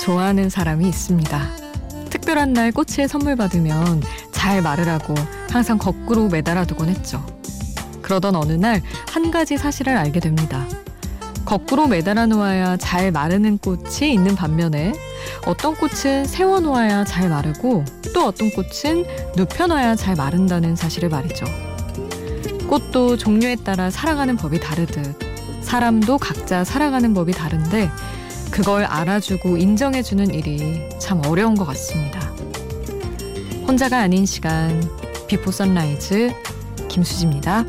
좋아하는 사람이 있습니다. 특별한 날 꽃을 선물 받으면 잘 마르라고 항상 거꾸로 매달아두곤 했죠. 그러던 어느 날 한 가지 사실을 알게 됩니다. 거꾸로 매달아 놓아야 잘 마르는 꽃이 있는 반면에 어떤 꽃은 세워 놓아야 잘 마르고 또 어떤 꽃은 눕혀 놔야 잘 마른다는 사실을 말이죠. 꽃도 종류에 따라 살아가는 법이 다르듯 사람도 각자 살아가는 법이 다른데 그걸 알아주고 인정해주는 일이 참 어려운 것 같습니다. 혼자가 아닌 시간 Before Sunrise 김수지입니다.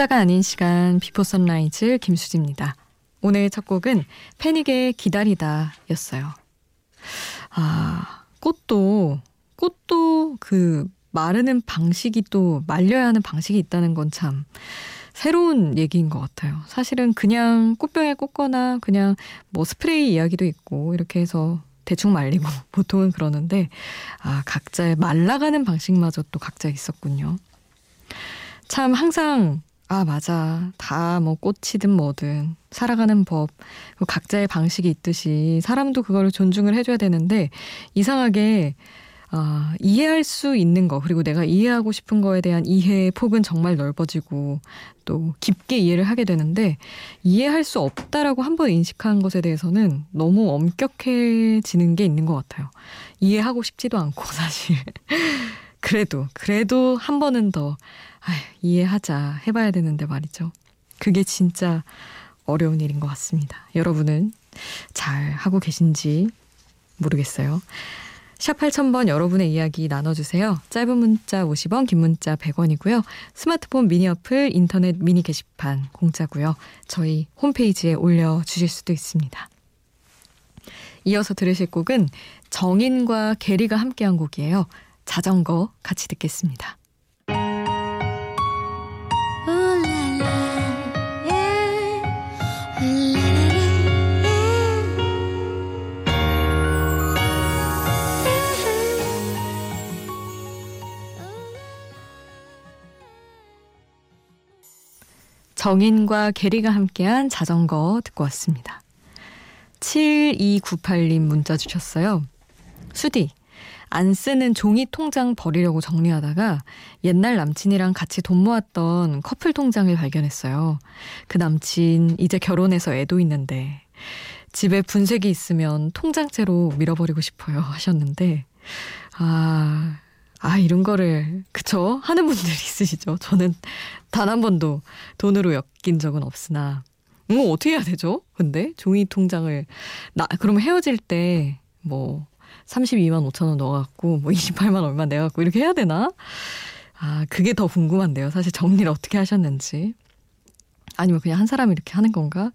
혼자가 아닌 시간 Before Sunrise 김수지입니다. 오늘 첫 곡은 패닉의 기다리다 였어요. 아, 꽃도, 꽃도 그 마르는 방식이 또 말려야 하는 방식이 있다는 건 참 새로운 얘기인 것 같아요. 사실은 그냥 꽃병에 꽂거나 그냥 뭐 스프레이 이야기도 있고 이렇게 해서 대충 말리고 보통은 그러는데 아, 각자의 말라가는 방식마저 또 각자 있었군요. 참 항상 아, 맞아. 다 뭐 꽃이든 뭐든 살아가는 법, 각자의 방식이 있듯이 사람도 그거를 존중을 해줘야 되는데 이상하게 아, 이해할 수 있는 거, 그리고 내가 이해하고 싶은 거에 대한 이해의 폭은 정말 넓어지고 또 깊게 이해를 하게 되는데 이해할 수 없다라고 한 번 인식한 것에 대해서는 너무 엄격해지는 게 있는 것 같아요. 이해하고 싶지도 않고 사실. 그래도, 그래도 한 번은 더 아휴, 이해하자 해봐야 되는데 말이죠. 그게 진짜 어려운 일인 것 같습니다. 여러분은 잘 하고 계신지 모르겠어요. 샵 8000번 여러분의 이야기 나눠주세요. 짧은 문자 50원, 긴 문자 100원이고요. 스마트폰 미니 어플, 인터넷 미니 게시판 공짜고요. 저희 홈페이지에 올려주실 수도 있습니다. 이어서 들으실 곡은 정인과 게리가 함께한 곡이에요. 자전거 같이 듣겠습니다. 정인과 게리가 함께한 자전거 듣고 왔습니다. 7298님 문자 주셨어요. 수디, 안 쓰는 종이 통장 버리려고 정리하다가 옛날 남친이랑 같이 돈 모았던 커플 통장을 발견했어요. 그 남친 이제 결혼해서 애도 있는데 집에 분색이 있으면 통장채로 밀어버리고 싶어요 하셨는데 아 아, 이런 거를, 그쵸? 하는 분들 있으시죠? 저는 단 한 번도 돈으로 엮인 적은 없으나, 뭐, 어떻게 해야 되죠? 근데? 종이 통장을, 나, 그러면 헤어질 때, 뭐, 32만 5천 원 넣어갖고, 뭐, 28만 얼마 내갖고, 이렇게 해야 되나? 아, 그게 더 궁금한데요. 사실 정리를 어떻게 하셨는지. 아니면 그냥 한 사람이 이렇게 하는 건가?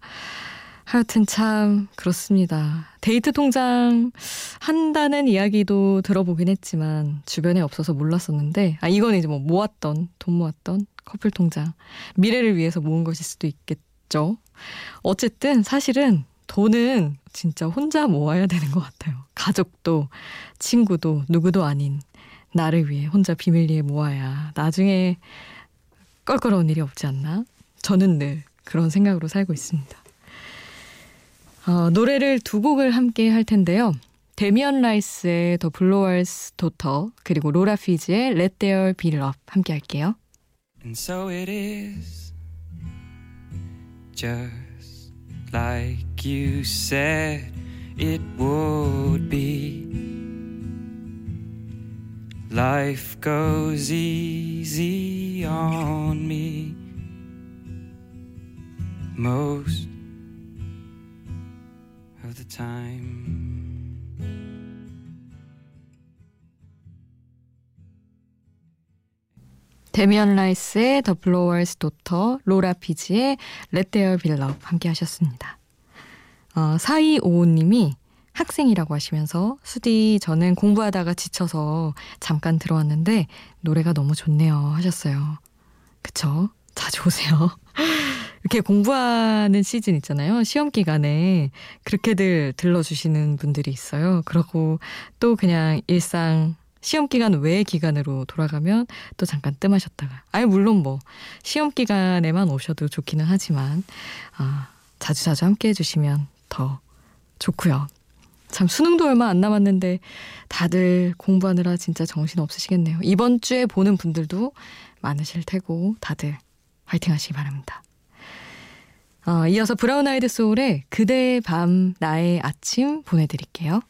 하여튼 참 그렇습니다. 데이트 통장 한다는 이야기도 들어보긴 했지만 주변에 없어서 몰랐었는데 아 이건 이제 뭐 모았던 돈 모았던 커플 통장 미래를 위해서 모은 것일 수도 있겠죠. 어쨌든 사실은 돈은 진짜 혼자 모아야 되는 것 같아요. 가족도 친구도 누구도 아닌 나를 위해 혼자 비밀리에 모아야 나중에 껄끄러운 일이 없지 않나? 저는 늘 그런 생각으로 살고 있습니다. 어, 노래를 두 곡을 함께 할 텐데요. Damien Rice의 The Blower's Daughter 그리고 Laura Fygi의 Let There Be Love 함께 할게요. And so it is just like you said it would be Life goes easy on me most of the time. 데미언 라이스의 The Blower's Daughter, 로라 피지의 Let There Be Love 함께 하셨습니다. 어, 4255님이 학생이라고 하시면서 수디 저는 공부하다가 지쳐서 잠깐 들어왔는데 노래가 너무 좋네요 하셨어요. 그쵸? 자주 오세요. 이렇게 공부하는 시즌 있잖아요. 시험 기간에 그렇게들 들러주시는 분들이 있어요. 그러고 또 그냥 일상 시험 기간 외의 기간으로 돌아가면 또 잠깐 뜸하셨다가. 아니, 물론 뭐, 시험 기간에만 오셔도 좋기는 하지만, 아, 자주자주 함께 해주시면 더 좋고요. 참, 수능도 얼마 안 남았는데 다들 공부하느라 진짜 정신 없으시겠네요. 이번 주에 보는 분들도 많으실 테고, 다들 화이팅 하시기 바랍니다. 어, 이어서 브라운 아이드 소울의 그대의 밤, 나의 아침 보내드릴게요.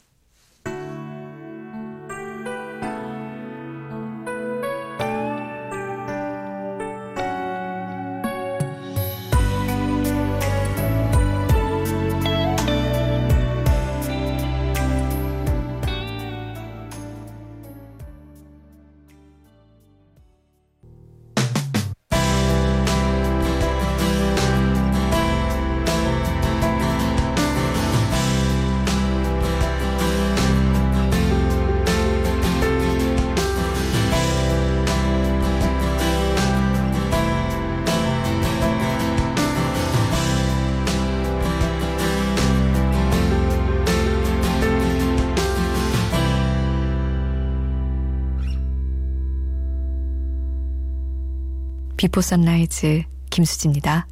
Before Sunrise 김수지입니다.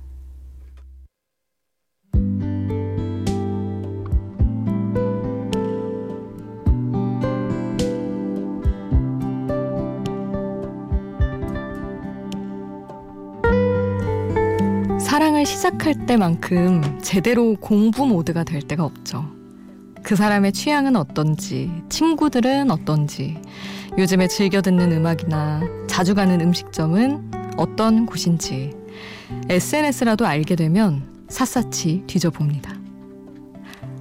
사랑을 시작할 때만큼 제대로 공부 모드가 될 때가 없죠. 그 사람의 취향은 어떤지, 친구들은 어떤지, 요즘에 즐겨 듣는 음악이나 자주 가는 음식점은 어떤 곳인지 SNS라도 알게 되면 샅샅이 뒤져봅니다.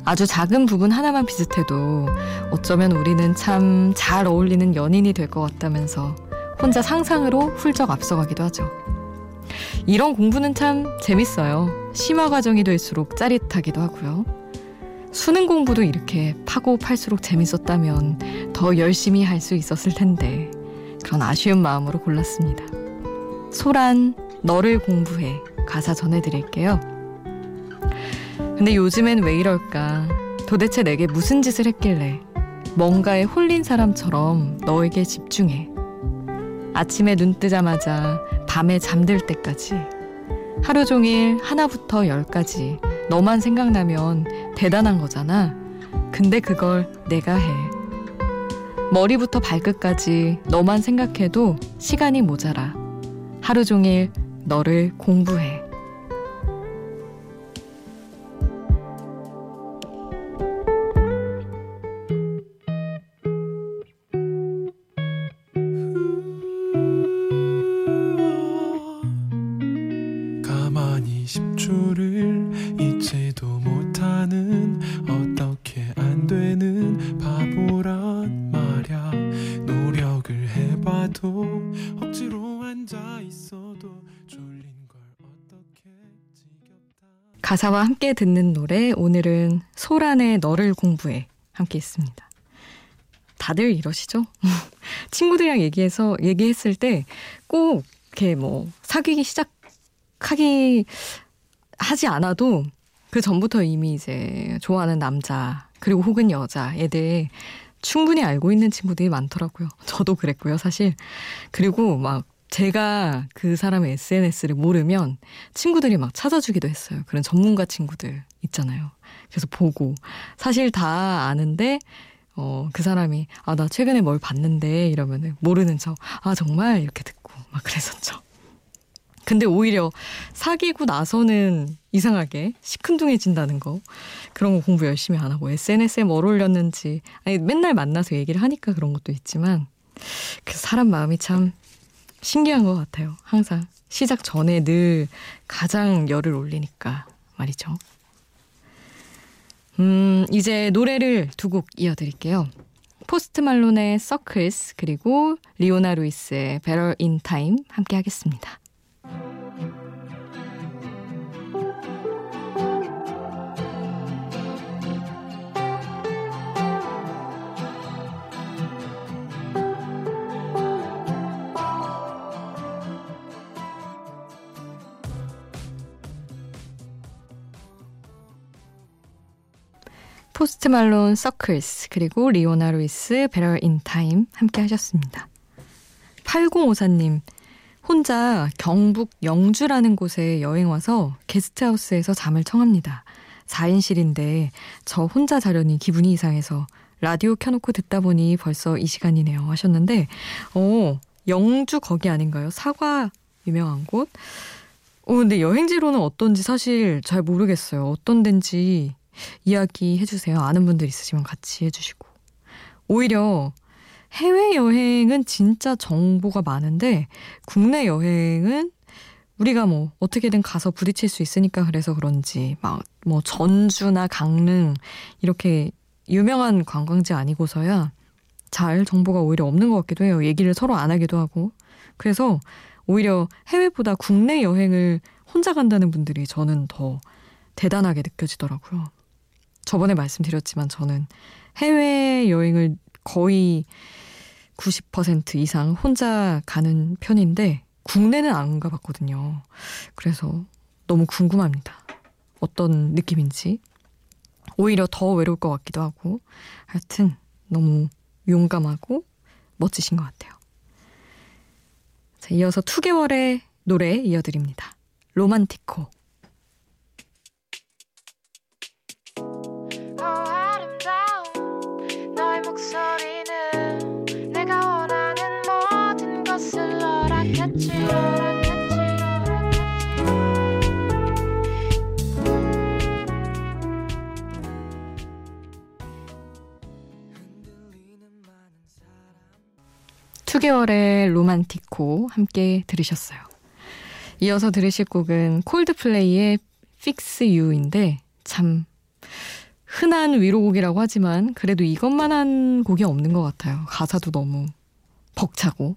아주 작은 부분 하나만 비슷해도 어쩌면 우리는 참 잘 어울리는 연인이 될 것 같다면서 혼자 상상으로 훌쩍 앞서가기도 하죠. 이런 공부는 참 재밌어요. 심화 과정이 될수록 짜릿하기도 하고요. 수능 공부도 이렇게 파고 팔수록 재밌었다면 더 열심히 할 수 있었을 텐데 그런 아쉬운 마음으로 골랐습니다. 소란 너를 공부해 가사 전해드릴게요. 근데 요즘엔 왜 이럴까? 도대체 내게 무슨 짓을 했길래 뭔가에 홀린 사람처럼 너에게 집중해. 아침에 눈 뜨자마자 밤에 잠들 때까지 하루 종일 하나부터 열까지 너만 생각나면 대단한 거잖아. 근데 그걸 내가 해. 머리부터 발끝까지 너만 생각해도 시간이 모자라. 하루 종일 너를 공부해. 가사와 함께 듣는 노래 오늘은 소란의 너를 공부해 함께 했습니다. 다들 이러시죠? 친구들이랑 얘기해서 얘기했을 때 꼭 이렇게 뭐 사귀기 시작하기 하지 않아도 그 전부터 이미 이제 좋아하는 남자 그리고 혹은 여자에 대해 충분히 알고 있는 친구들이 많더라고요. 저도 그랬고요, 사실. 그리고 막 제가 그 사람의 SNS를 모르면 친구들이 막 찾아주기도 했어요. 그런 전문가 친구들 있잖아요. 그래서 보고 사실 다 아는데 어, 그 사람이, 아, 나 최근에 뭘 봤는데, 이러면은, 모르는 척, 아, 정말? 이렇게 듣고, 막 그랬었죠. 근데 오히려 사귀고 나서는 이상하게 시큰둥해진다는 거. 그런 거 공부 열심히 안 하고, SNS에 뭘 올렸는지, 아니, 맨날 만나서 얘기를 하니까 그런 것도 있지만, 그 사람 마음이 참 신기한 것 같아요. 항상. 시작 전에 늘 가장 열을 올리니까 말이죠. 음, 이제 노래를 두 곡 이어드릴게요. Post Malone의 Circles 그리고 Leona Lewis의 Better in Time 함께 하겠습니다. Post Malone Circles 그리고 Leona Lewis Better in Time 함께 하셨습니다. 8054님 혼자 경북 영주라는 곳에 여행 와서 게스트하우스에서 잠을 청합니다. 4인실인데 저 혼자 자려니 기분이 이상해서 라디오 켜놓고 듣다 보니 벌써 이 시간이네요 하셨는데 어 영주 거기 아닌가요? 사과 유명한 곳? 어 근데 여행지로는 어떤지 사실 잘 모르겠어요. 어떤 데인지 이야기해 주세요. 아는 분들 있으시면 같이 해주시고. 오히려 해외 여행은 진짜 정보가 많은데 국내 여행은 우리가 뭐 어떻게든 가서 부딪힐 수 있으니까 그래서 그런지 막 뭐 전주나 강릉 이렇게 유명한 관광지 아니고서야 잘 정보가 오히려 없는 것 같기도 해요. 얘기를 서로 안 하기도 하고. 그래서 오히려 해외보다 국내 여행을 혼자 간다는 분들이 저는 더 대단하게 느껴지더라고요. 저번에 말씀드렸지만 저는 해외 여행을 거의 90% 이상 혼자 가는 편인데 국내는 안 가봤거든요. 그래서 너무 궁금합니다. 어떤 느낌인지. 오히려 더 외로울 것 같기도 하고. 하여튼 너무 용감하고 멋지신 것 같아요. 자, 이어서 2개월의 노래 이어드립니다. 로만티코. 투개월의 로만티코 함께 들으셨어요. 이어서 들으실 곡은 콜드플레이의 Fix You인데 참 흔한 위로곡이라고 하지만 그래도 이것만 한 곡이 없는 것 같아요. 가사도 너무 벅차고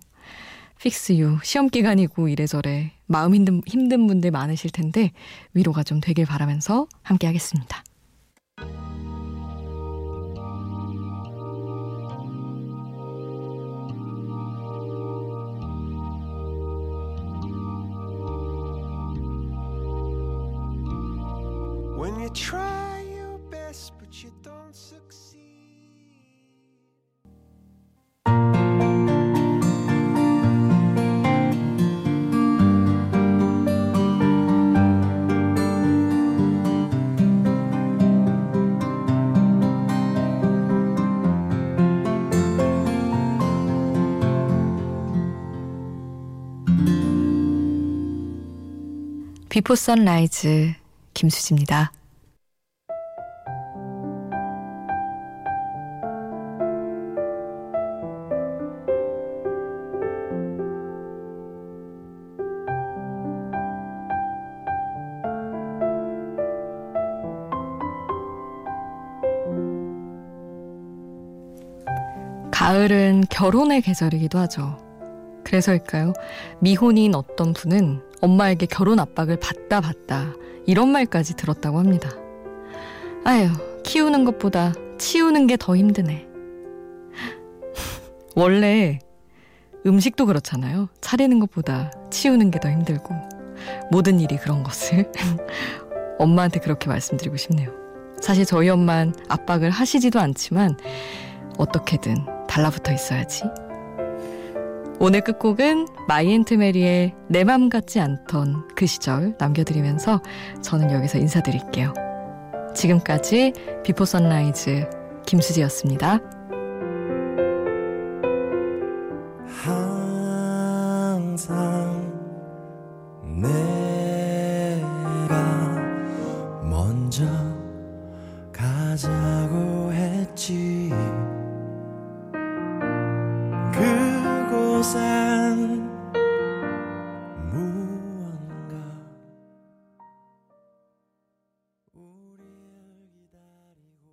You 시험 기간이고 이래저래 마음 힘든, 힘든 분들 많으실 텐데 위로가 좀 되길 바라면서 함께 하겠습니다. 비포 선라이즈 김수지입니다. 가을은 결혼의 계절이기도 하죠. 그래서일까요? 미혼인 어떤 분은 엄마에게 결혼 압박을 받다 받다 이런 말까지 들었다고 합니다. 아유, 키우는 것보다 치우는 게 더 힘드네. 원래 음식도 그렇잖아요. 차리는 것보다 치우는 게 더 힘들고 모든 일이 그런 것을 엄마한테 그렇게 말씀드리고 싶네요. 사실 저희 엄만 압박을 하시지도 않지만 어떻게든 달라붙어 있어야지 오늘 끝곡은 마이앤트메리의 내 맘 같지 않던 그 시절 남겨드리면서 저는 여기서 인사드릴게요. 지금까지 Before Sunrise 김수지였습니다.